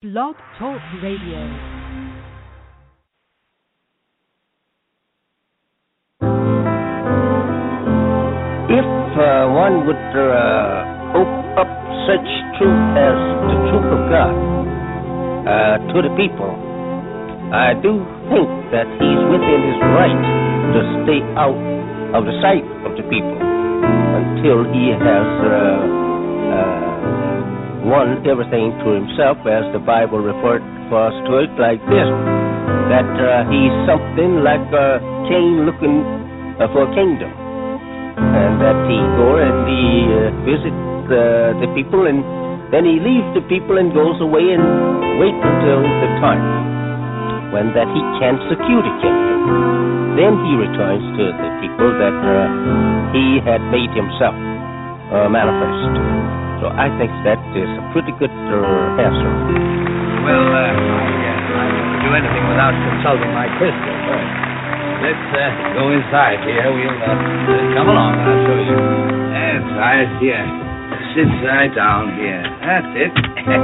Blog Talk Radio. If uh, one would uh, open up such truth as the truth of God uh, to the people, I do think that he's within his right to stay out of the sight of the people until he has uh, won everything to himself, as the Bible referred for us to it like this that uh, he's something like a king looking uh, for a kingdom, and that he go and he uh, visit the people, and then he leaves the people and goes away and wait until the time when that he can secure the kingdom. Then he returns to the people that uh, he had made himself manifest. So I think that is a pretty good uh, answer. Well, uh, I, wouldn't do anything without consulting my crystal. Let's uh, go inside here. We'll uh, come along. I'll show you. That's right. Here. Sit right down here. That's it.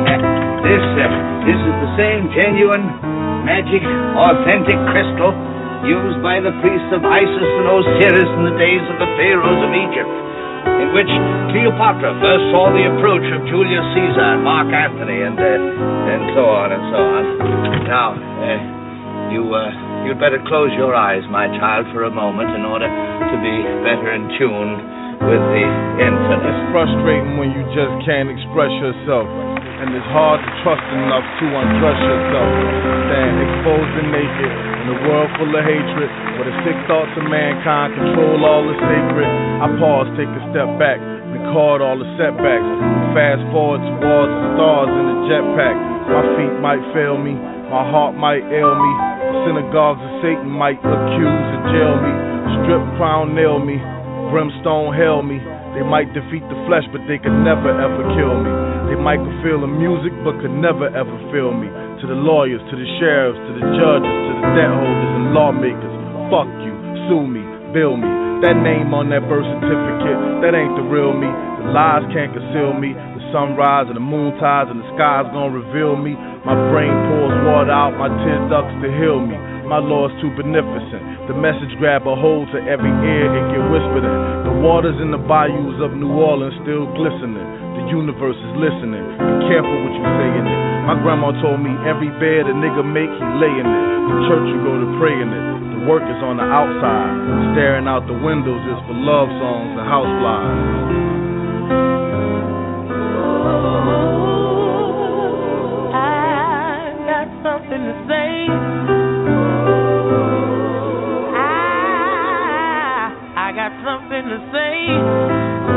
this uh, this is the same genuine, magic, authentic crystal used by the priests of Isis and Osiris in the days of the pharaohs of Egypt in which Cleopatra first saw the approach of Julius Caesar and Mark Antony, and uh, and so on and so on. Now, uh, you uh, you'd better close your eyes, my child, for a moment, in order to be better in tune with the infinite. It's frustrating when you just can't express yourself. And it's hard to trust enough to undress yourself. Stand exposed and naked in a world full of hatred, where the sick thoughts of mankind control all the sacred. I pause, take a step back, record all the setbacks. Fast forward towards the stars in the jetpack. My feet might fail me, my heart might ail me. The synagogues of Satan might accuse and jail me. Strip crown nail me, brimstone hail me. They might defeat the flesh, but they could never ever kill me. They might could feel the music, but could never ever feel me. To the lawyers, to the sheriffs, to the judges, to the debt holders and lawmakers. Fuck you, sue me, bill me. That name on that birth certificate, that ain't the real me. The lies can't conceal me. The sunrise and the moon tides and the sky's gonna reveal me. My brain pours water out my tear ducts to heal me. My Lord's too beneficent. The message grab a hold to every ear and get whispered in. The waters in the bayous of New Orleans still glistening. The universe is listening. Be careful what you say in it. My grandma told me every bed a nigga make, he lay in it. The church you go to pray in it. The work is on the outside. Staring out the windows is for love songs and house flies. Oh, I got something to say. I I got something to say.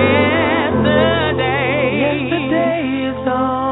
Yesterday, yesterday is gone.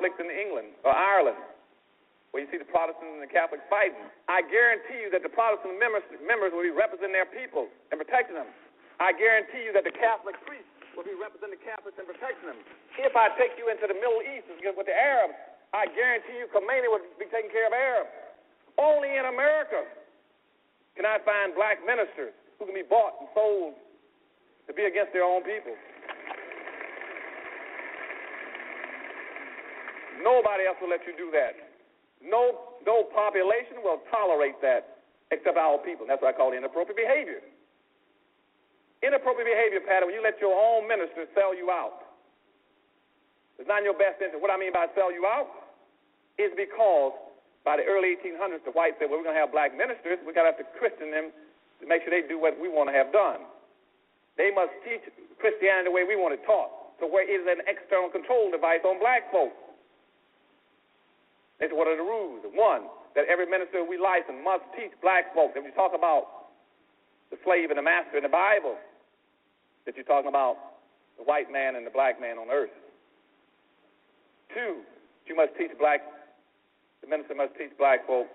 Conflict in England or Ireland, where you see the Protestants and the Catholics fighting. I guarantee you that the Protestant members, members will be representing their people and protecting them. I guarantee you that the Catholic priests will be representing the Catholics and protecting them. If I take you into the Middle East with the Arabs, I guarantee you Khomeini will be taking care of Arabs. Only in America can I find black ministers who can be bought and sold to be against their own people. Nobody else will let you do that. No, no population will tolerate that except our people. That's what I call inappropriate behavior. Inappropriate behavior pattern when you let your own ministers sell you out. It's not in your best interest. What I mean by sell you out is because by the early 1800s, the whites said, well, we're going to have black ministers. We're going to have to Christian them to make sure they do what we want to have done. They must teach Christianity the way we want it taught. So where it is an external control device on black folks. Said, what are the rules? One, that every minister we license must teach black folks. If you talk about the slave and the master in the Bible, that you're talking about the white man and the black man on earth. Two, you must teach black, the minister must teach black folk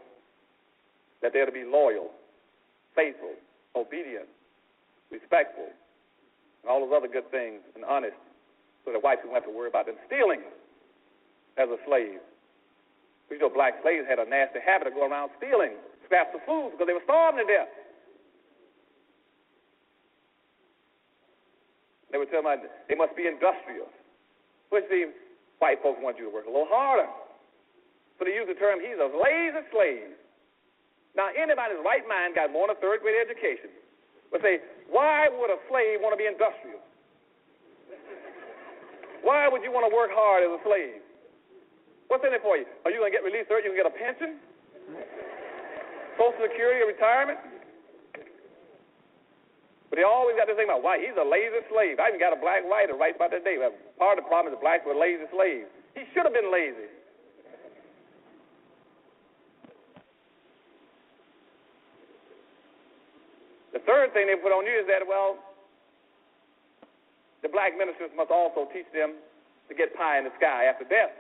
that they're to be loyal, faithful, obedient, respectful, and all those other good things, and honest, so that whites won't have to worry about them stealing as a slave. You know, black slaves had a nasty habit of going around stealing scraps of food because they were starving to death. They would tell them they must be industrious, which the white folks want you to work a little harder. So they use the term, he's a lazy slave. Now, anybody's right mind got more than a third grade education would say, why would a slave want to be industrious? Why would you want to work hard as a slave? What's in it for you? Are you going to get released early? You going to get a pension? Social Security or retirement? But they always got this thing about why he's a lazy slave. I even got a black writer writes about that day. Part of the problem is the blacks were lazy slaves. He should have been lazy. The third thing they put on you is that, well, the black ministers must also teach them to get pie in the sky after death.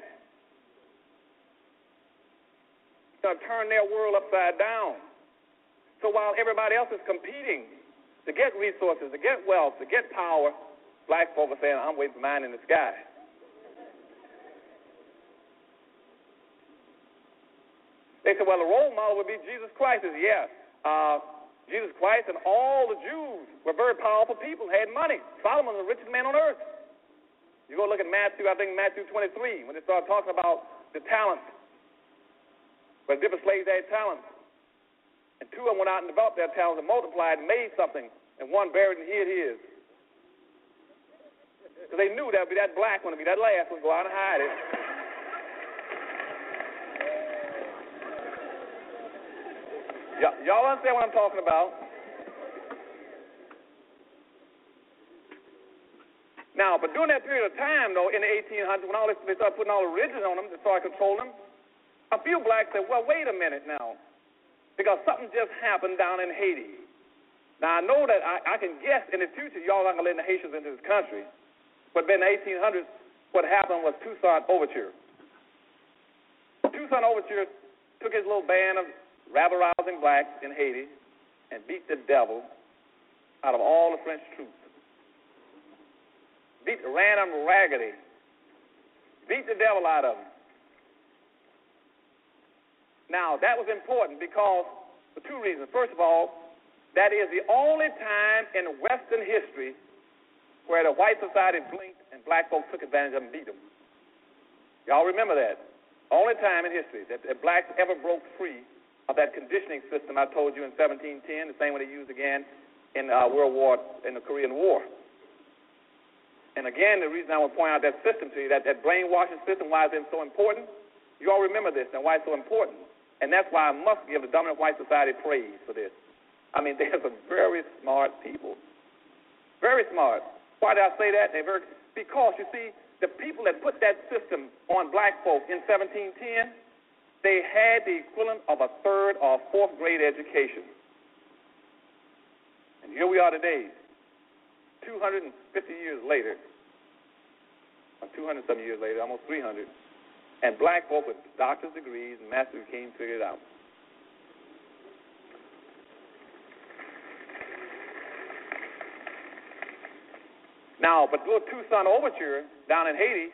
To turn their world upside down. So while everybody else is competing to get resources, to get wealth, to get power, black folk are saying, I'm waiting for mine in the sky. They said, well, the role model would be Jesus Christ. Is yes. Uh, Jesus Christ and all the Jews were very powerful people, had money. Solomon was the richest man on earth. You go look at Matthew, I think Matthew 23, when they start talking about the talents. But different slaves had talents. And two of them went out and developed their talents and multiplied and made something, and one buried and hid his. Because they knew that would be that black one, would be that last one, go out and hide it. Y- y'all understand what I'm talking about? Now, but during that period of time, though, in the 1800s, when all this, they started putting all the religions on them to start controlling them, a few blacks said, well, wait a minute now because something just happened down in Haiti. Now, I know that I, I can guess in the future y'all aren't going to let the Haitians into this country, but in the 1800s, what happened was Toussaint L'Ouverture. Toussaint L'Ouverture took his little band of rabble rousing blacks in Haiti and beat the devil out of all the French troops. Beat, ran them raggedy. Beat the devil out of them. Now, that was important because for two reasons. First of all, that is the only time in Western history where the white society blinked and black folks took advantage of them and beat them. Y'all remember that? Only time in history that, that blacks ever broke free of that conditioning system I told you in 1710, the same one they used again in uh, World War, in the Korean War. And again, the reason I want to point out that system to you, that, that brainwashing system, why it's so important, you all remember this and why it's so important. And that's why I must give the dominant white society praise for this. I mean, they're some very smart people. Very smart. Why did I say that? They very, because, you see, the people that put that system on black folk in 1710, they had the equivalent of a third or fourth grade education. And here we are today, 250 years later, or 200 some years later, almost 300, and black folk with doctor's degrees and master's can't figure it out. Now, but little Toussaint L'Ouverture down in Haiti,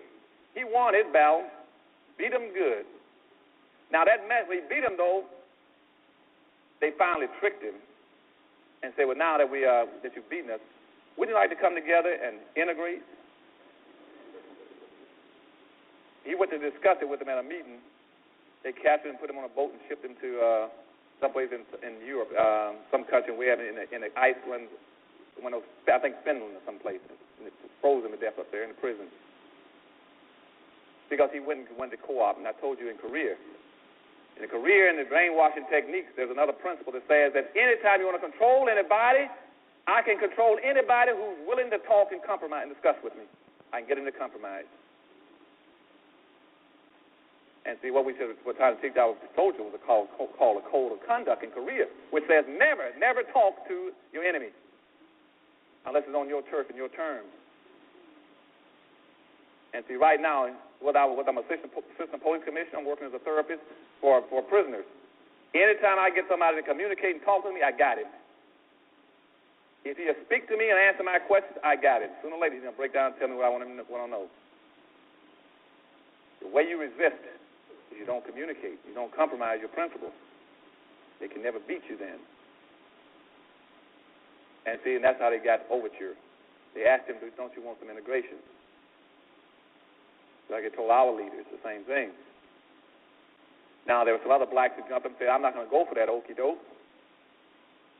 he won his battle, beat him good. Now that meant we beat him though. They finally tricked him and said, "Well, now that we uh, that you've beaten us, wouldn't you like to come together and integrate?" He went to discuss it with them at a meeting. They captured him, put him on a boat, and shipped him to uh, someplace in in Europe, uh, some country we have in in Iceland, one of I think Finland or someplace, and it froze him to death up there in the prison because he went went to co-op. And I told you in Korea, in the Korea and the brainwashing techniques, there's another principle that says that anytime you want to control anybody, I can control anybody who's willing to talk and compromise and discuss with me. I can get him to compromise. And see what we said, what Teach I told you was a call, called a code of conduct in Korea, which says never, never talk to your enemy unless it's on your turf and your terms. And see, right now, what, I, what I'm assistant, assistant police commissioner, I'm working as a therapist for for prisoners. Anytime I get somebody to communicate and talk to me, I got him. If he'll speak to me and answer my questions, I got him. Sooner or later, he's gonna break down and tell me what I want him to, know. The way you resist is you don't communicate. You don't compromise your principles. They can never beat you then. And see, and that's how they got L'Ouverture. They asked him, "Don't you want some integration?" Like I told our leaders, the same thing. Now there were some other blacks who jumped up and said, "I'm not going to go for that okey doke."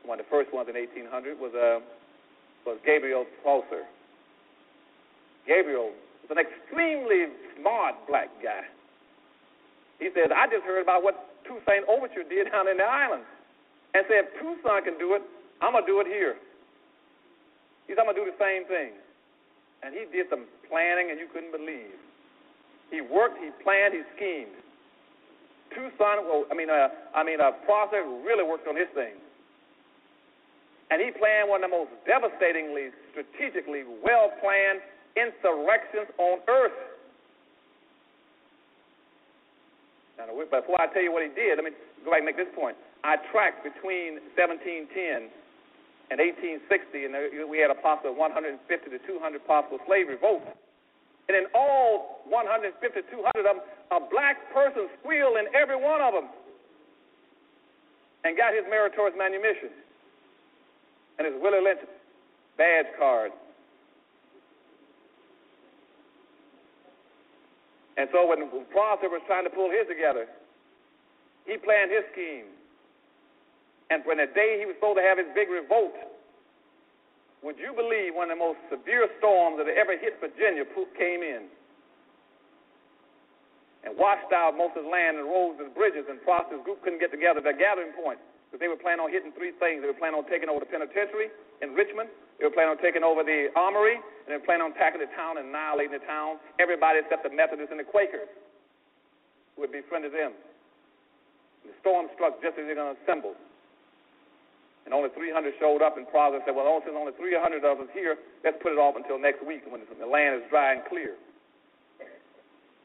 One of the first ones in 1800 was uh, was Gabriel Prosser. Gabriel was an extremely smart black guy. He says, "I just heard about what Toussaint L'Ouverture did down in the islands, and said if Toussaint can do it, I'm gonna do it here." He said, "I'm gonna do the same thing," and he did some planning, and you couldn't believe. He worked, he planned, he schemed. Toussaint, well, I mean, uh, I mean, uh, Prosser really worked on his thing. And he planned one of the most devastatingly, strategically well planned insurrections on earth. Now, before I tell you what he did, let me go back and make this point. I tracked between 1710 and 1860, and we had a possible 150 to 200 possible slave revolts. And in all 150, to 200 of them, a black person squealed in every one of them and got his meritorious manumission and his Willie Lynch badge card. And so when Prosser was trying to pull his together, he planned his scheme. And when the day he was supposed to have his big revolt, would you believe one of the most severe storms that ever hit Virginia came in and washed out most of the land and roads and bridges, and Prosser's group couldn't get together. Their gathering point, because they were planning on hitting three things. They were planning on taking over the penitentiary in Richmond. They were planning on taking over the armory, and were planning on attacking the town and annihilating the town. Everybody except the Methodists and the Quakers who had befriended them. And the storm struck just as they were going to assemble and only 300 showed up, and Prosser said, well, since only 300 of us here, let's put it off until next week when the land is dry and clear.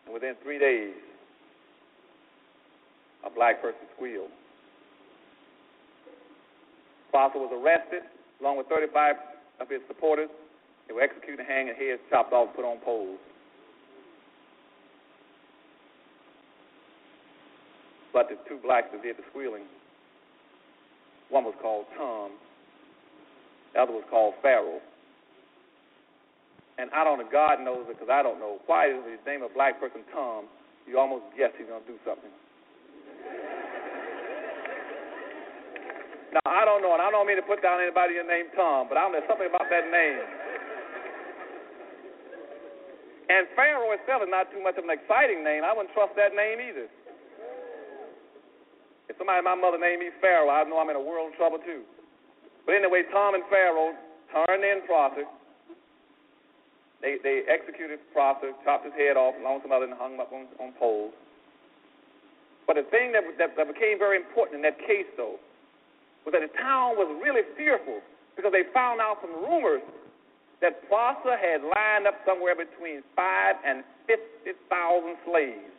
And within three days, a black person squealed. Prosser was arrested along with 35 of his supporters. They were executed, hanged, heads chopped off, put on poles. But the two blacks that did the squealing one was called Tom. The other was called Pharaoh. And I don't know, God knows it because I don't know. Why is the name of a black person Tom? You almost guess he's going to do something. now, I don't know, and I don't mean to put down anybody named Tom, but I don't know something about that name. And Pharaoh itself is not too much of an exciting name. I wouldn't trust that name either. If somebody my mother named me Pharaoh, I know I'm in a world of trouble too. But anyway, Tom and Pharaoh turned in Prosser, they they executed Prosser, chopped his head off along with some others, and hung him up on, on poles. But the thing that, that that became very important in that case, though, was that the town was really fearful because they found out from rumors that Prosser had lined up somewhere between five and fifty thousand slaves.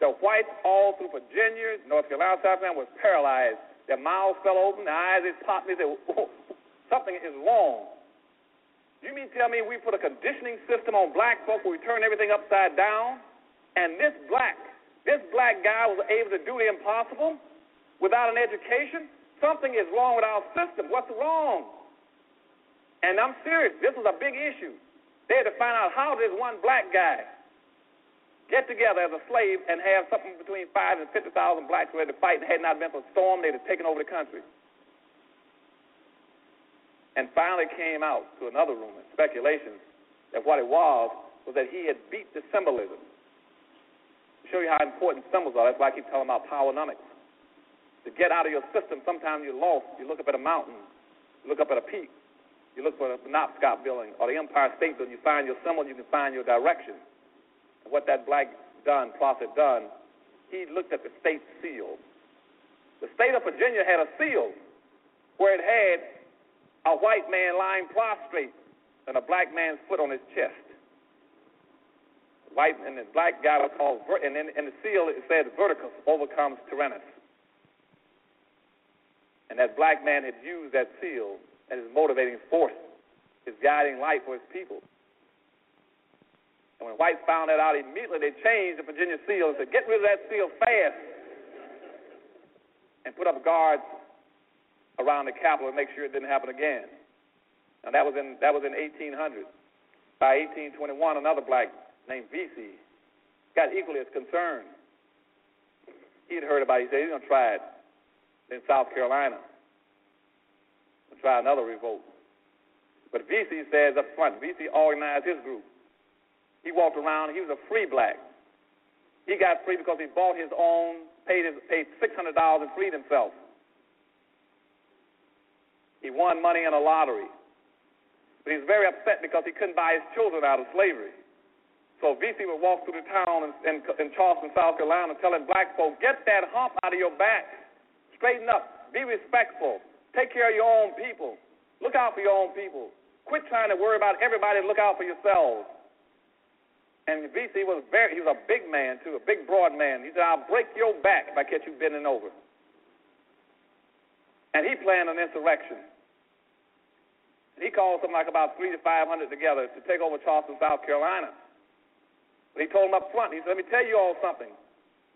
The whites all through Virginia, North Carolina, South Carolina was paralyzed. Their mouths fell open, their eyes is popped. They said, Whoa, something is wrong. You mean tell me we put a conditioning system on black folks where we turn everything upside down? And this black, this black guy was able to do the impossible without an education? Something is wrong with our system. What's wrong? And I'm serious. This was a big issue. They had to find out how this one black guy get together as a slave and have something between five and fifty thousand blacks ready to fight. And had not been for storm, they'd have taken over the country. And finally came out to another rumor, speculation, that what it was was that he had beat the symbolism. To show you how important symbols are, that's why I keep telling about powernomics. To get out of your system, sometimes you're lost. You look up at a mountain, you look up at a peak, you look for the Penobscot building or the Empire State Building, you find your symbol, you can find your direction. And what that black done, Prosser done, he looked at the state seal. The state of Virginia had a seal where it had a white man lying prostrate and a black man's foot on his chest. White and the black guy was called, and in, the seal it said, Verticus overcomes Tyrannus. And that black man had used that seal as his motivating force, his guiding light for his people. And when whites found that out, immediately they changed the Virginia seal and said, get rid of that seal fast and put up guards around the Capitol to make sure it didn't happen again. Now that was in that was in 1800. By 1821, another black named Vesey got equally as concerned. He had heard about it. He said he's going to try it in South Carolina. He'll try another revolt. But Vesey says up front, Vesey organized his group. He walked around. He was a free black. He got free because he bought his own, paid his, paid six hundred dollars and freed himself. He won money in a lottery. But he was very upset because he couldn't buy his children out of slavery. So Vesey would walk through the town in, in, in Charleston, South Carolina, telling black folk, get that hump out of your back. Straighten up. Be respectful. Take care of your own people. Look out for your own people. Quit trying to worry about everybody. Look out for yourselves. And Vesey was very, he was a big man too, a big broad man. He said, I'll break your back if I catch you bending over. And he planned an insurrection. He called something like about three to five hundred together to take over Charleston, South Carolina. But he told them up front, he said, Let me tell you all something.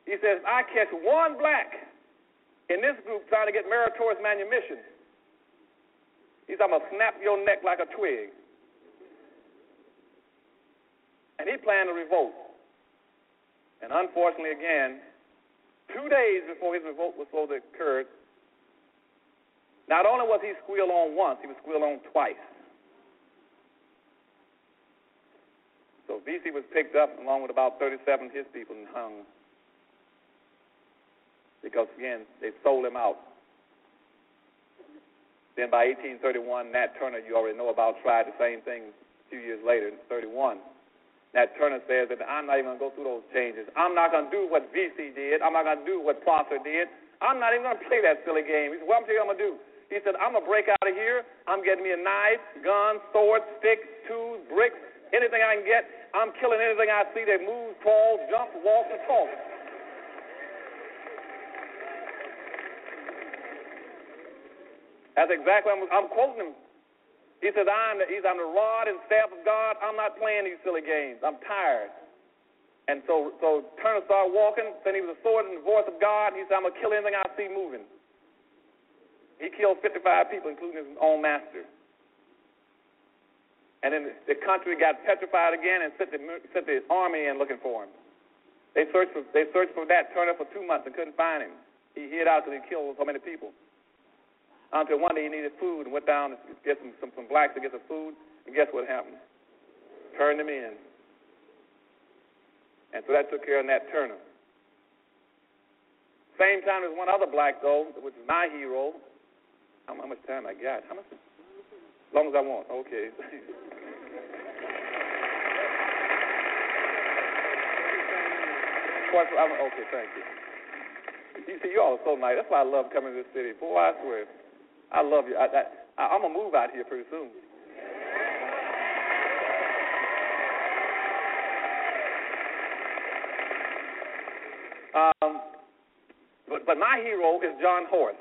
He says, I catch one black in this group trying to get meritorious manumission. He said, I'm to snap your neck like a twig. And he planned a revolt. And unfortunately, again, two days before his revolt was supposed to occur, not only was he squealed on once, he was squealed on twice. So Vesey was picked up along with about 37 of his people and hung. Because, again, they sold him out. Then by 1831, Nat Turner, you already know about, tried the same thing a few years later in 31. Nat Turner says that I'm not even going to go through those changes. I'm not going to do what Vesey did. I'm not going to do what Prosser did. I'm not even going to play that silly game. He said, what I'm I'm going to do? He said, I'm going to break out of here. I'm getting me a knife, gun, sword, stick, tools, bricks, anything I can get. I'm killing anything I see that moves, crawls, jumps, walks, and talks. That's exactly I'm, I'm quoting him. He says, I'm the, he's, I'm the rod and staff of God. I'm not playing these silly games. I'm tired. And so, so Turner started walking, then he was a sword in the voice of God. He said, I'm going to kill anything I see moving. He killed 55 people, including his own master. And then the country got petrified again and sent the, sent the army in looking for him. They searched for they searched for that Turner for two months and couldn't find him. He hid out because he killed so many people. Until one day he needed food and went down to get some, some, some blacks to get some food. And guess what happened? Turned them in. And so that took care of Nat Turner. Same time, there's one other black, though, which is my hero. How, how much time I got? How much? As long as I want. Okay. I'm, okay, thank you. You see, you all are so nice. That's why I love coming to this city. Boy, I swear, I love you. I, I, I'm gonna move out here pretty soon. Um, but but my hero is John Horse.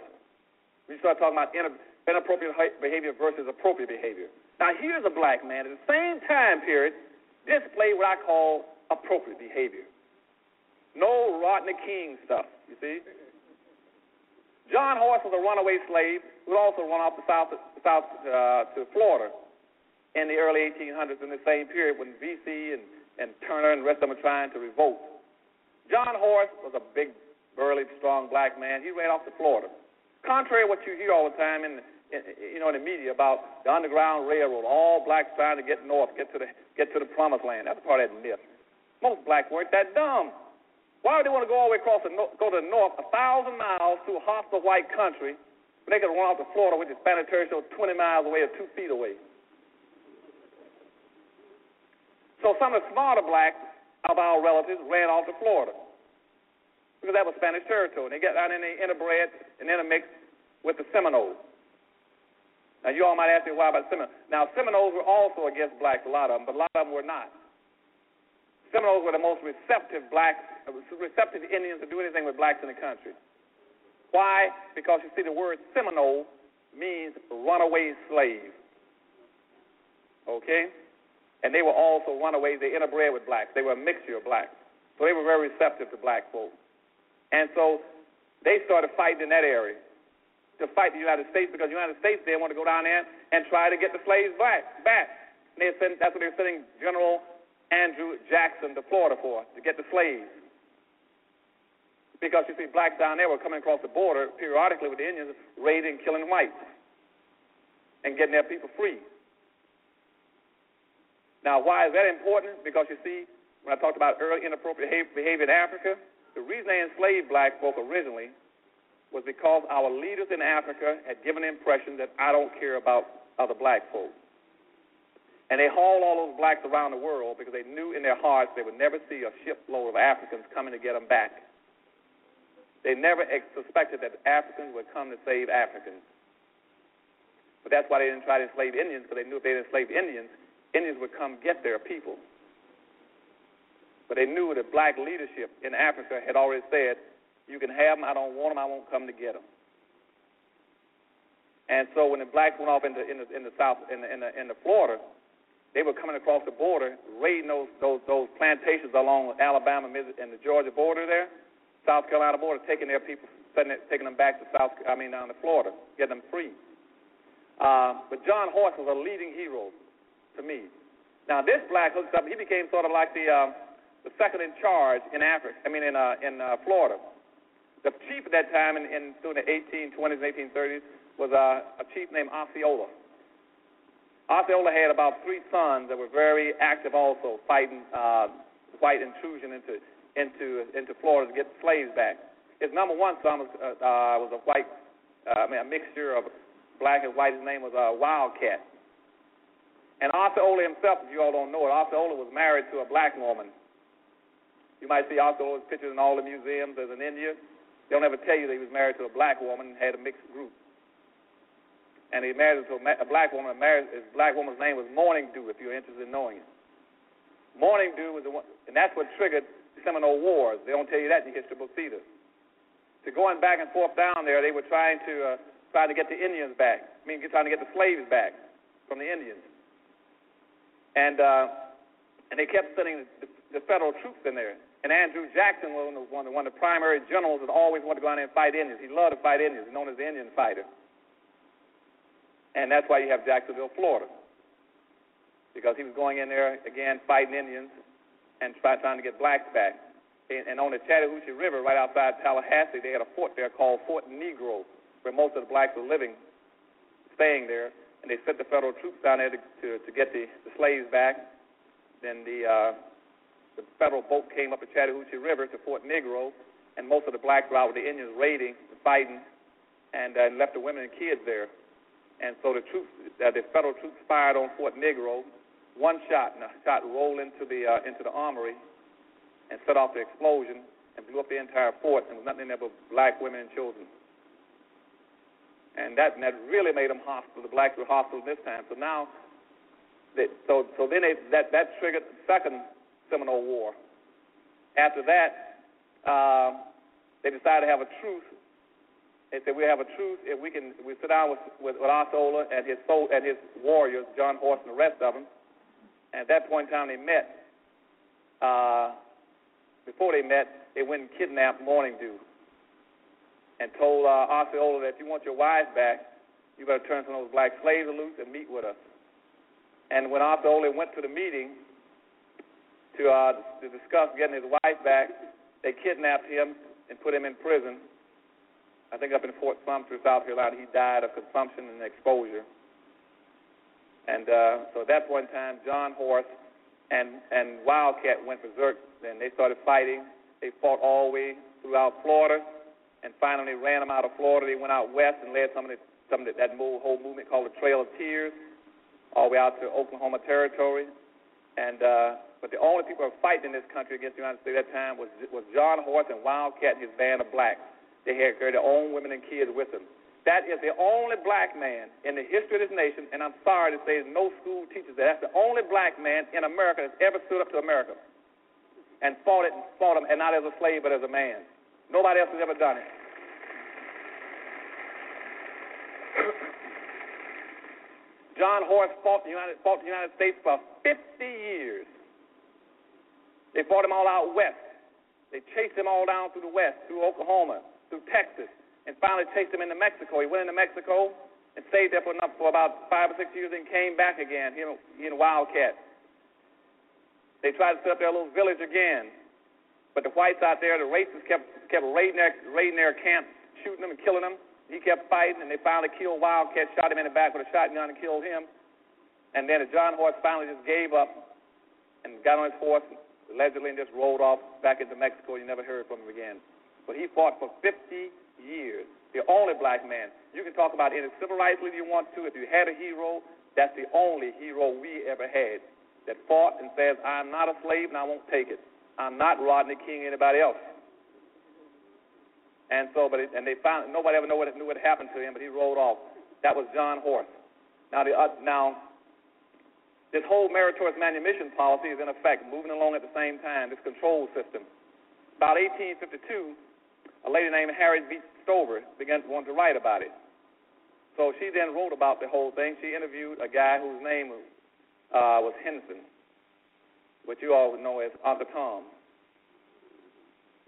We start talking about inappropriate behavior versus appropriate behavior. Now here's a black man at the same time period displayed what I call appropriate behavior. No Rodney King stuff, you see. John Horse was a runaway slave who also run off the south, south uh, to Florida in the early 1800s in the same period when Vesey and, and Turner and the rest of them were trying to revolt. John Horse was a big, burly, strong black man. He ran off to Florida. Contrary to what you hear all the time in, in you know in the media about the Underground Railroad, all blacks trying to get north, get to the get to the promised land. That's part of that myth. Most blacks weren't that dumb. Why would they want to go all the way across the no- go to the north, a thousand miles a hostile white country, when they could run off to Florida, which is Spanish territory, 20 miles away or two feet away? So some of the smarter blacks of our relatives ran off to Florida because that was Spanish territory. They got down in the interbred and intermixed with the Seminoles. Now, you all might ask me why about Seminoles. Now, Seminoles were also against blacks, a lot of them, but a lot of them were not. Seminoles were the most receptive blacks, receptive Indians to do anything with blacks in the country. Why? Because you see, the word Seminole means runaway slave. Okay? And they were also runaways. They interbred with blacks. They were a mixture of blacks. So they were very receptive to black folk. And so they started fighting in that area to fight the United States because the United States didn't want to go down there and try to get the slaves back. back. And they sent, that's what they were sending General Andrew Jackson to Florida for, to get the slaves. Because you see, blacks down there were coming across the border periodically with the Indians, raiding, and killing whites, and getting their people free. Now, why is that important? Because you see, when I talked about early inappropriate behavior in Africa, the reason they enslaved black folk originally was because our leaders in Africa had given the impression that I don't care about other black folk. And they hauled all those blacks around the world because they knew in their hearts they would never see a shipload of Africans coming to get them back. They never suspected that Africans would come to save Africans. But that's why they didn't try to enslave Indians, because they knew if they enslaved Indians, Indians would come get their people. But they knew that black leadership in Africa had already said, you can have them, I don't want them, I won't come to get them. And so when the blacks went off into in the, in the south in the, in the, in the Florida, they were coming across the border, raiding those those those plantations along Alabama and the Georgia border there, South Carolina border, taking their people, sending, taking them back to South, I mean down to Florida, getting them free. Uh, but John Horse was a leading hero to me. Now this black hooked up. He became sort of like the uh, the second in charge in Africa. I mean in uh, in uh, Florida. The chief at that time, in, in through the 1820s and 1830s, was uh, a chief named Osceola. Osceola had about three sons that were very active, also fighting uh, white intrusion into into into Florida to get slaves back. His number one son was uh, uh, was a white, uh, I mean, a mixture of black and white. His name was uh, Wildcat. And Osceola himself, if you all don't know it, Osceola was married to a black woman. You might see Osceola's pictures in all the museums as an Indian. They don't ever tell you that he was married to a black woman and had a mixed group and he married to a, black woman. Married, his black woman's name was Morning Dew, if you're interested in knowing it. Morning Dew was the one, and that's what triggered the Seminole Wars. They don't tell you that in history books either. To going back and forth down there, they were trying to uh, trying to get the Indians back. I mean, trying to get the slaves back from the Indians, and uh, and they kept sending the, the federal troops in there. And Andrew Jackson was one of, the, one of the primary generals that always wanted to go out there and fight Indians. He loved to fight Indians. Known as the Indian fighter. And that's why you have Jacksonville, Florida. Because he was going in there, again, fighting Indians and try, trying to get blacks back. And, and on the Chattahoochee River, right outside Tallahassee, they had a fort there called Fort Negro, where most of the blacks were living, staying there. And they sent the federal troops down there to, to, to get the, the slaves back. Then the, uh, the federal boat came up the Chattahoochee River to Fort Negro, and most of the blacks were out with the Indians raiding, fighting, and uh, left the women and kids there. And so the troops, uh, the federal troops fired on Fort Negro, one shot, and a shot rolled into the uh, into the armory, and set off the explosion and blew up the entire fort. And there was nothing in there but black women and children. And that and that really made them hostile. The blacks were hostile this time. So now, they, so so then they, that that triggered the second Seminole War. After that, um, they decided to have a truce they said we have a truce if we can we sit down with with, with Osceola and his soul and his warriors, John Horse and the rest of them. And at that point in time, they met. Uh, before they met, they went and kidnapped Morning Dew and told uh, Osceola that if you want your wives back, you better turn some of those black slaves loose and meet with us. And when Osceola went to the meeting to uh, to discuss getting his wife back, they kidnapped him and put him in prison I think up in Fort Sumter, South Carolina, he died of consumption and exposure. And uh, so at that point in time, John Horse and and Wildcat went berserk. Then they started fighting. They fought all the way throughout Florida, and finally ran them out of Florida. They went out west and led some of the, some of the, that whole movement called the Trail of Tears, all the way out to Oklahoma Territory. And uh, but the only people who were fighting in this country against the United States at that time was was John Horse and Wildcat and his band of blacks. They had their own women and kids with them. That is the only black man in the history of this nation, and I'm sorry to say no school teaches that. That's the only black man in America that's ever stood up to America and fought it and fought him, and not as a slave but as a man. Nobody else has ever done it. John Horse fought the United, fought the United States for 50 years. They fought him all out west. They chased him all down through the west, through Oklahoma, through Texas, and finally chased him into Mexico. He went into Mexico and stayed there for, enough, for about five or six years and came back again, and, he and Wildcat. They tried to set up their little village again, but the whites out there, the racists kept kept raiding their raiding their camp, shooting them and killing them. He kept fighting, and they finally killed Wildcat, shot him in the back with a shotgun and killed him. And then John Horse finally just gave up and got on his horse, allegedly, and just rolled off back into Mexico. You never heard from him again. But he fought for 50 years. The only black man. You can talk about any civil rights leader you want to. If you had a hero, that's the only hero we ever had that fought and says, I'm not a slave and I won't take it. I'm not Rodney King or anybody else. And so, but it, and they found nobody ever knew what knew what happened to him, but he rolled off. That was John Horse. Now the uh, now this whole meritorious manumission policy is in effect, moving along at the same time. This control system. About 1852, a lady named Harriet B. Stover began to want to write about it. So she then wrote about the whole thing. She interviewed a guy whose name uh, was Henson, which you all would know as Uncle Tom.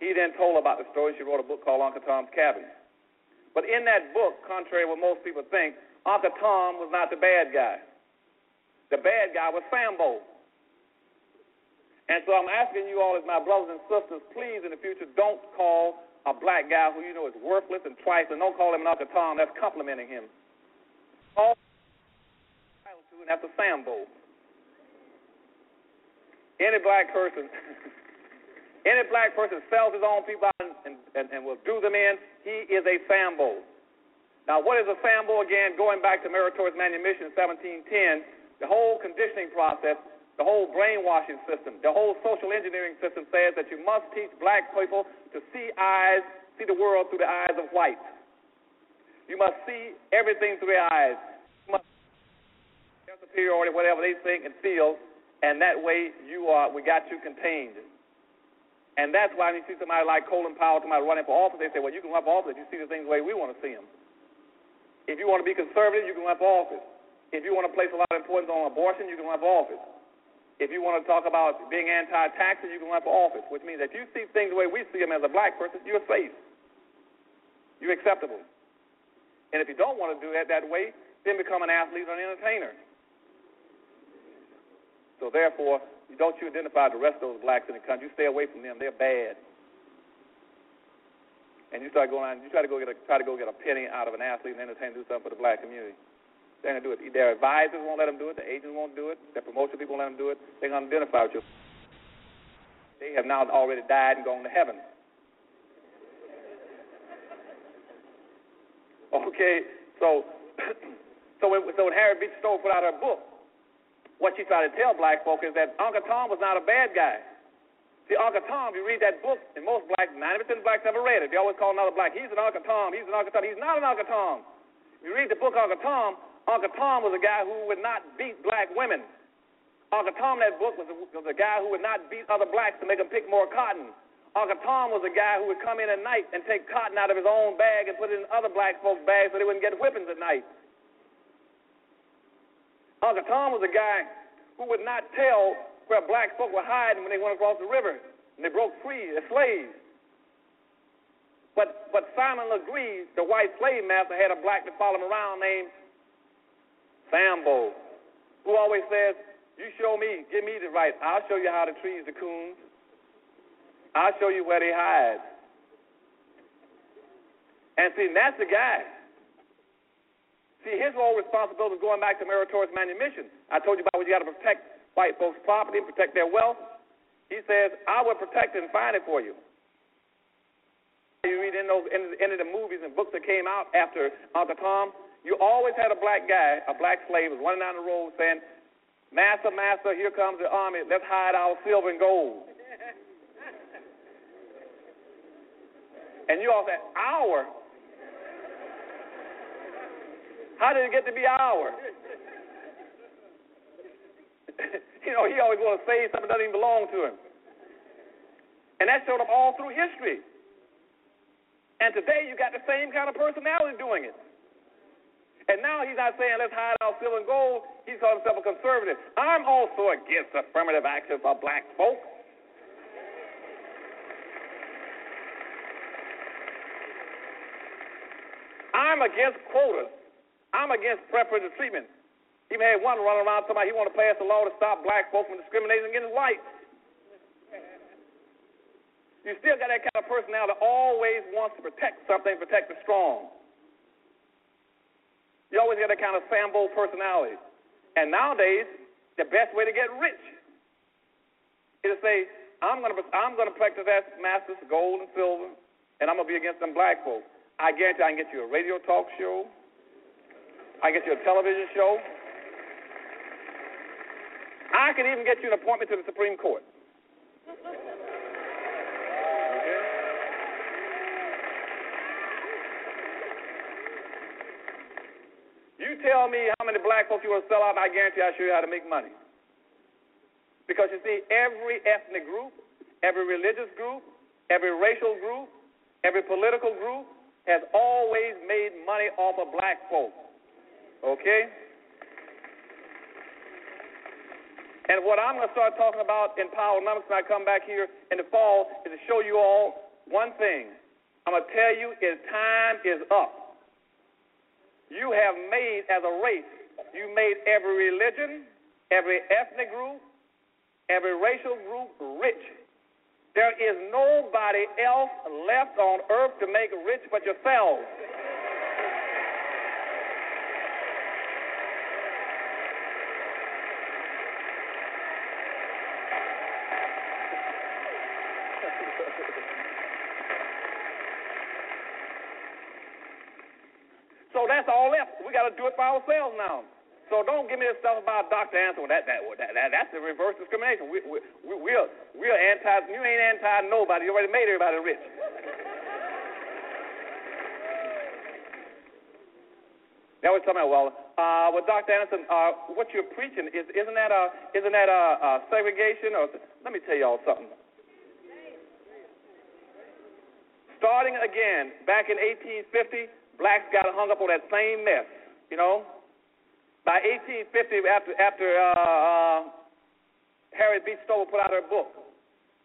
He then told about the story. She wrote a book called Uncle Tom's Cabin. But in that book, contrary to what most people think, Uncle Tom was not the bad guy. The bad guy was Sambo. And so I'm asking you all as my brothers and sisters, please in the future don't call a black guy who you know is worthless and trifling. Don't call him an Uncle Tom. That's complimenting him. Call and that's a Sambo. Any black person, any black person sells his own people out and, and, and will do them in, he is a Sambo. Now, what is a Sambo again? Going back to meritorious manumission 1710, the whole conditioning process the whole brainwashing system, the whole social engineering system says that you must teach black people to see eyes, see the world through the eyes of whites. You must see everything through their eyes. You must their superiority, whatever they think and feel, and that way you are we got you contained. And that's why when you see somebody like Colin Powell, somebody running for office, they say, well, you can run for office if you see the things the way we want to see them. If you want to be conservative, you can run for office. If you want to place a lot of importance on abortion, you can run for office. If you want to talk about being anti-taxes, you can run for office, which means if you see things the way we see them as a black person, you're safe. You're acceptable. And if you don't want to do that that way, then become an athlete or an entertainer. So therefore, don't you identify the rest of those blacks in the country. You stay away from them. They're bad. And you start going on. You try to go get a try to go get a penny out of an athlete and entertainer, do something for the black community. They're going to do it. Their advisors won't let them do it. The agents won't do it. Their promotion people won't let them do it. They're going to identify with you. They have now already died and gone to heaven. Okay, so So when, so when Harriet Beecher Stowe put out her book, what she tried to tell black folk is that Uncle Tom was not a bad guy. See, Uncle Tom, you read that book, and most black, 90% of blacks never read it. They always call another black, he's an Uncle Tom, he's an Uncle Tom. He's not an Uncle Tom. You read the book Uncle Tom, Uncle Tom was a guy who would not beat black women. Uncle Tom that book was a, was a guy who would not beat other blacks to make them pick more cotton. Uncle Tom was a guy who would come in at night and take cotton out of his own bag and put it in other black folks' bags so they wouldn't get whippings at night. Uncle Tom was a guy who would not tell where black folk were hiding when they went across the river and they broke free as slaves. But but Simon Legree, the white slave master, had a black that followed him around named Sambo, who always says, "You show me, give me the right. I'll show you how to trees the coons. I'll show you where they hide." And see, that's the guy. See, his whole responsibility is going back to meritorious manumission. I told you about when you got to protect white folks' property and protect their wealth. He says, I will protect it and find it for you. You read in those in, in the movies and books that came out after Uncle Tom, you always had a black guy, a black slave, was running down the road saying, Master, master, here comes the army. Let's hide our silver and gold. and you all said, our? How did it get to be our? you know, he always wants to say something that doesn't even belong to him. And that showed up all through history. And today you got the same kind of personality doing it. And now he's not saying let's hide our silver and gold. He's calling himself a conservative. I'm also against affirmative action for black folk. I'm against quotas. I'm against preferential treatment. Even had one running around somebody he want to pass a law to stop black folk from discriminating against whites. You still got that kind of personality that always wants to protect something, protect the strong. You always got that kind of Sambo personality. And nowadays, the best way to get rich is to say, I'm to I'm to practice that masters gold and silver, and I'm to be against them black folks. I guarantee I can get you a radio talk show. I get you a television show. I can even get you an appointment to the Supreme Court. Tell me how many black folks you want to sell out, and I guarantee I'll show you how to make money. Because you see, every ethnic group, every religious group, every racial group, every political group has always made money off of black folk. Okay? And what I'm going to start talking about in Power Numbers when I come back here in the fall is to show you all one thing. I'm going to tell you is time is up. You have made, as a race, you made every religion, every ethnic group, every racial group rich. There is nobody else left on earth to make rich but yourselves. So that's all left. We got to do it for ourselves now. So don't give me this stuff about Dr. Anderson. That, that, that, that, that's the reverse discrimination. We, we, we, we're, we're anti, you ain't anti nobody. You already made everybody rich. Now we're talking about, well, uh, well, Dr. Anderson, uh, what you're preaching is isn't that uh, isn't that uh, segregation? Or let me tell y'all something. Starting again back in 1850, blacks got hung up on that same mess. You know, by 1850, after after uh, uh, Harriet Beecher Stowe put out her book,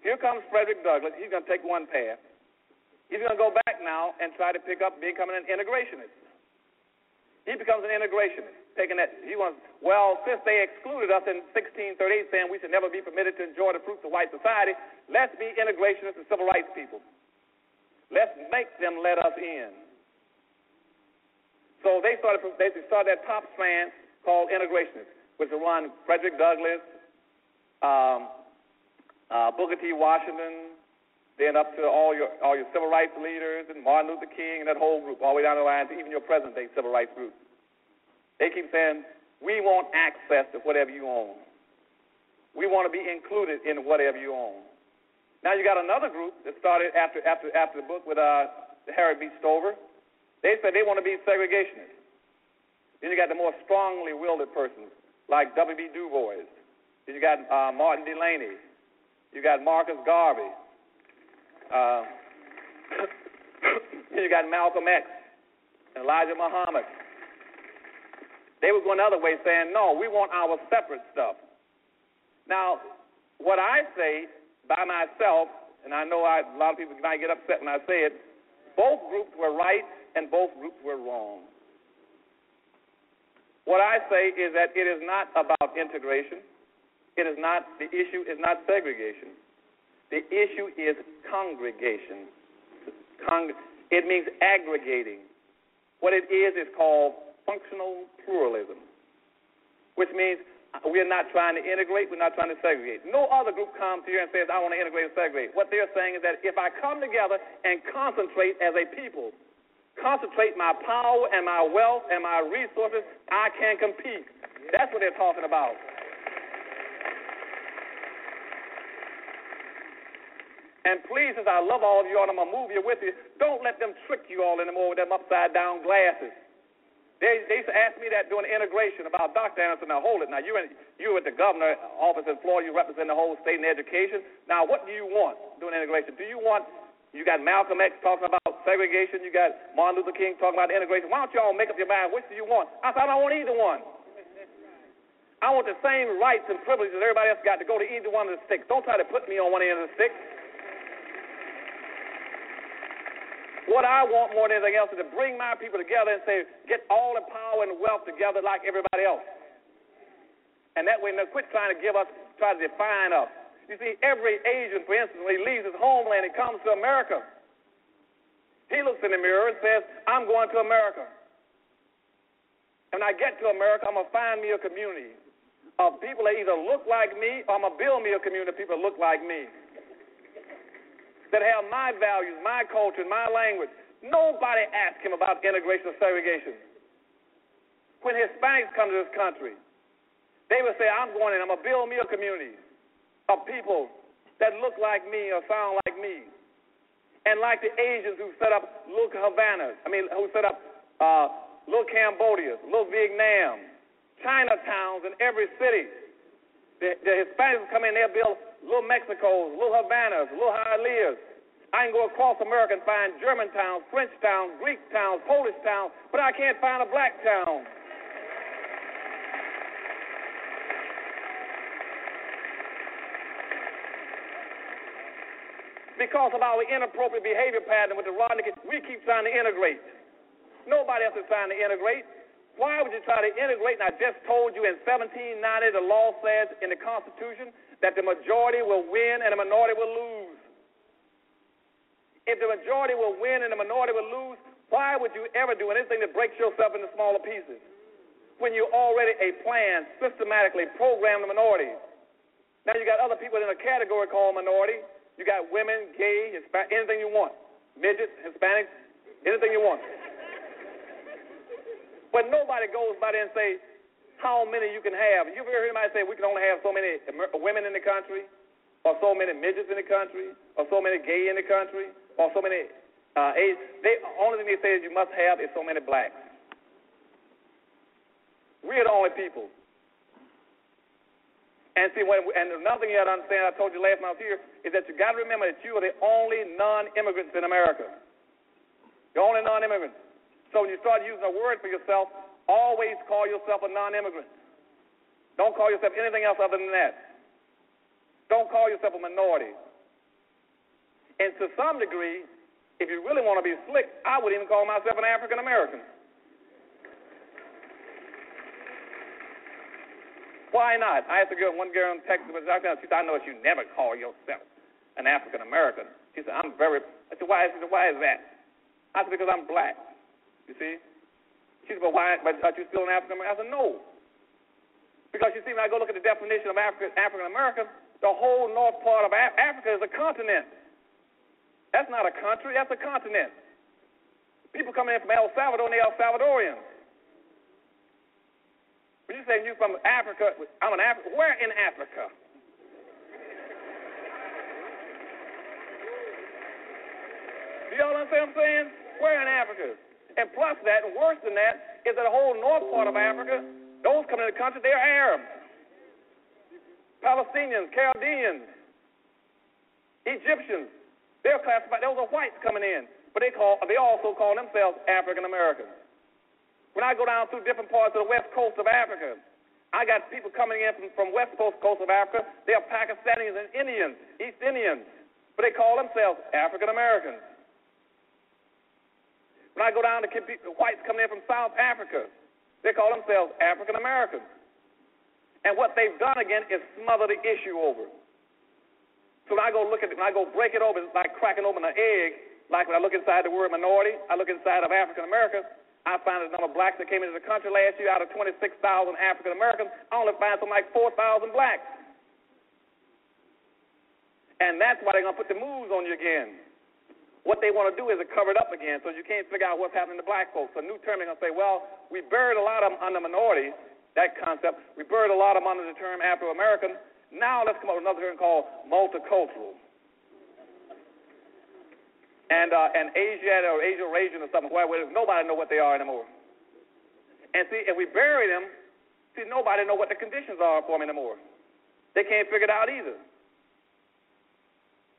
here comes Frederick Douglass. He's going to take one path. He's going to go back now and try to pick up becoming an integrationist. He becomes an integrationist, taking that he wants. Well, since they excluded us in 1638, saying we should never be permitted to enjoy the fruits of white society, let's be integrationists and civil rights people. Let's make them let us in. So they started. They started that top strand called integrationists, which run Frederick Douglass, um, uh, Booker T. Washington, then up to all your all your civil rights leaders and Martin Luther King and that whole group, all the way down the line to even your present day civil rights group. They keep saying, we want access to whatever you own. We want to be included in whatever you own. Now you got another group that started after after after the book with uh, Harry B. Stover. They said they want to be segregationists. Then you got the more strongly willed persons like W.B. Du Bois. Then you got uh, Martin Delany. You got Marcus Garvey. Uh, then you got Malcolm X and Elijah Muhammad. They were going the other way, saying, no, we want our separate stuff. Now, what I say by myself, and I know I, a lot of people might get upset when I say it, both groups were right and both groups were wrong. What I say is that it is not about integration. It is not, the issue is not segregation. The issue is congregation. Cong- it means aggregating. What it is is called functional pluralism, which means we're not trying to integrate, we're not trying to segregate. No other group comes here and says, I want to integrate and segregate. What they're saying is that if I come together and concentrate as a people, concentrate my power and my wealth and my resources, I can compete. That's what they're talking about. And please, as I love all of you all, I'm going to move you with you, don't let them trick you all anymore with them upside down glasses. They, they used to ask me that during integration about Dr. Anderson. Now, hold it. Now, you're, in, you're at the governor office in Florida. You represent the whole state in education. Now, what do you want during integration? Do you want, you got Malcolm X talking about segregation. You got Martin Luther King talking about integration. Why don't you all make up your mind? Which do you want? I said, I don't want either one. I want the same rights and privileges everybody else got to go to either one of the sticks. Don't try to put me on one end of the stick. What I want more than anything else is to bring my people together and say, get all the power and wealth together like everybody else. And that way, no, quit trying to give us, try to define us. You see, every Asian, for instance, when he leaves his homeland and comes to America, he looks in the mirror and says, I'm going to America. And when I get to America, I'm going to find me a community of people that either look like me or I'm going to build me a community of people that look like me that have my values, my culture, my language. Nobody asked him about integration or segregation. When Hispanics come to this country, they would say, I'm going in, I'm going to build me a community of people that look like me or sound like me. And like the Asians who set up little Havanas, I mean, who set up uh, little Cambodia, little Vietnam, Chinatowns in every city. The, the Hispanics come in, they'll build little Mexicos, little Havanas, little Hialeahs. I can go across America and find German towns, French towns, Greek towns, Polish towns, but I can't find a black town. Because of our inappropriate behavior pattern with the Rodney, we keep trying to integrate. Nobody else is trying to integrate. Why would you try to integrate? And I just told you in 1790 the law says in the Constitution that the majority will win and the minority will lose. If the majority will win and the minority will lose, why would you ever do anything that breaks yourself into smaller pieces? When you already a plan systematically program the minority. Now you got other people in a category called minority. You got women, gay, Hispanic, anything you want. Midgets, Hispanics, anything you want. But nobody goes by there and say, how many you can have. You've ever heard anybody say we can only have so many women in the country, or so many midgets in the country, or so many gay in the country, or so many uh, AIDS. They only thing they say is you must have is so many blacks. We're the only people. And see, when, and another thing you got to understand, I told you last time I was here, is that you got to remember that you are the only non-immigrants in America. The only non-immigrants. So when you start using a word for yourself, Always call yourself a non immigrant. Don't call yourself anything else other than that. Don't call yourself a minority. And to some degree, if you really want to be slick, I would even call myself an African American. Why not? I asked a girl, one girl in Texas, she said, I know you never call yourself an African American. She said, I'm very, I said, why? She said, why is that? I said, because I'm black. You see? She said, but why, but are you still an African American? I said, no. Because you see, when I go look at the definition of African African American, the whole north part of Af- Africa is a continent. That's not a country, that's a continent. People coming in from El Salvador and they're El Salvadorians. When you say you from Africa, I'm an Africa. Where in Africa? Do y'all understand what I'm saying? Where in Africa? And plus that, and worse than that, is that the whole north part of Africa, those coming into the country, they're Arabs. Palestinians, Chaldeans, Egyptians, they're classified, those are whites coming in. But they call they also call themselves African Americans. When I go down through different parts of the west coast of Africa, I got people coming in from, from west coast coast of Africa. They are Pakistanis and Indians, East Indians, but they call themselves African Americans. When I go down to whites coming in from South Africa, they call themselves African Americans. And what they've done again is smother the issue over. So when I go look at it, when I go break it open, it's like cracking open an egg. Like when I look inside the word minority, I look inside of African Americans, I find the number of blacks that came into the country last year out of 26,000 African Americans, I only find something like 4,000 blacks. And that's why they're going to put the moves on you again. What they want to do is to cover it up again so you can't figure out what's happening to black folks. So new term, they're going to say, well, we buried a lot of them under minorities, that concept. We buried a lot of them under the term Afro-American. Now let's come up with another term called multicultural. And uh, and Asian or Asian Asian or something, where, nobody know what they are anymore. And see, if we bury them, see, nobody know what the conditions are for them anymore. They can't figure it out either.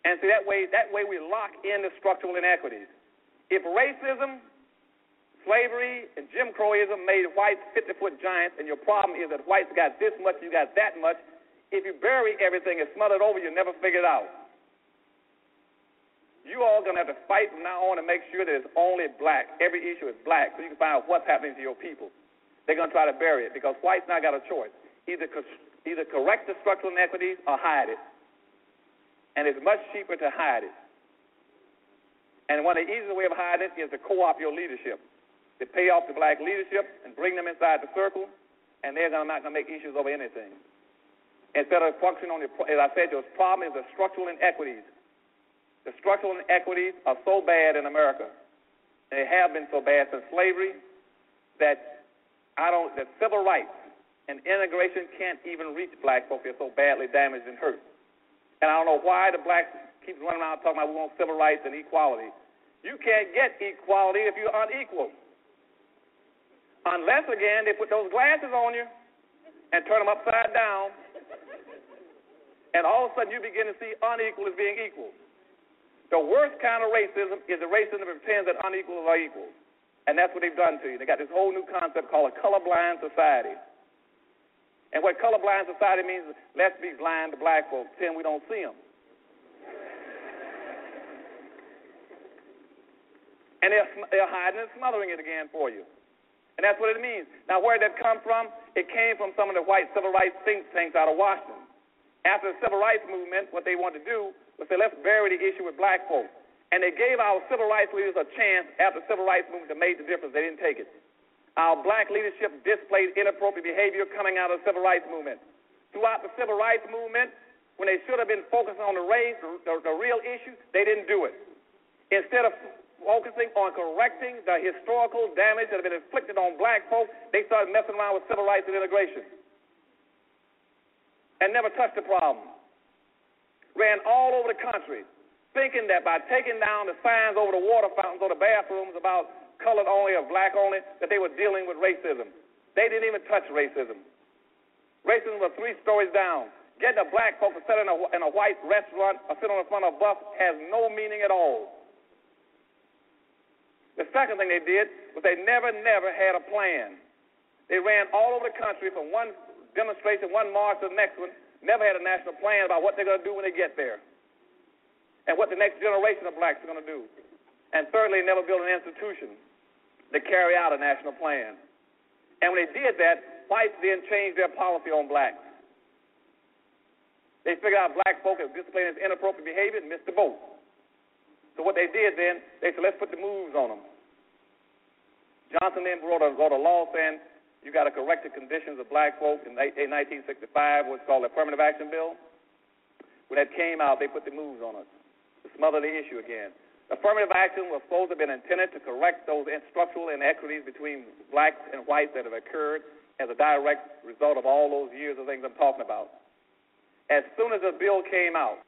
And so that way, that way we lock in the structural inequities. If racism, slavery, and Jim Crowism made whites 50-foot giants, and your problem is that whites got this much, you got that much, if you bury everything and smother it over, you'll never figure it out. You all gonna have to fight from now on to make sure that it's only black. Every issue is black, so you can find out what's happening to your people. They're gonna try to bury it because whites now got a choice: either either correct the structural inequities or hide it and it's much cheaper to hide it. And one of the easiest way of hiding it is to co-opt your leadership, to pay off the black leadership and bring them inside the circle, and they're not going to make issues over anything. Instead of functioning on the, as I said, your problem is the structural inequities. The structural inequities are so bad in America, and they have been so bad since slavery, that I don't, that civil rights and integration can't even reach black folks. They're so badly damaged and hurt. And I don't know why the blacks keep running around talking about we want civil rights and equality. You can't get equality if you're unequal. Unless, again, they put those glasses on you and turn them upside down, and all of a sudden you begin to see unequal as being equal. The worst kind of racism is the racism that pretends that unequals are equal. And that's what they've done to you. They got this whole new concept called a colorblind society. And what colorblind society means is let's be blind to black folks, pretend we don't see them. And they're, they're hiding and smothering it again for you. And that's what it means. Now, where did that come from? It came from some of the white civil rights think tanks out of Washington. After the civil rights movement, what they wanted to do was say, let's bury the issue with black folks. And they gave our civil rights leaders a chance after the civil rights movement to make the difference. They didn't take it. Our black leadership displayed inappropriate behavior coming out of the civil rights movement. Throughout the civil rights movement, when they should have been focusing on the race, the, the real issue, they didn't do it. Instead of focusing on correcting the historical damage that had been inflicted on black folks, they started messing around with civil rights and integration and never touched the problem. Ran all over the country thinking that by taking down the signs over the water fountains or the bathrooms about colored only or black only, that they were dealing with racism. They didn't even touch racism. Racism was three stories down. Getting a black folk to sit in a, in a white restaurant or sit on the front of a bus has no meaning at all. The second thing they did was they never, never had a plan. They ran all over the country from one demonstration, one march to the next one, never had a national plan about what they're going to do when they get there and what the next generation of blacks are going to do. And thirdly, never built an institution to carry out a national plan. And when they did that, whites then changed their policy on blacks. They figured out black folk as displaying inappropriate behavior and missed the boat. So what they did then, they said, let's put the moves on them. Johnson then wrote a, wrote a law saying you got to correct the conditions of black folk in, in 1965, what's called the Affirmative Action Bill. When that came out, they put the moves on us to smother the issue again. Affirmative action was supposed to have been intended to correct those structural inequities between blacks and whites that have occurred as a direct result of all those years of things I'm talking about. As soon as the bill came out,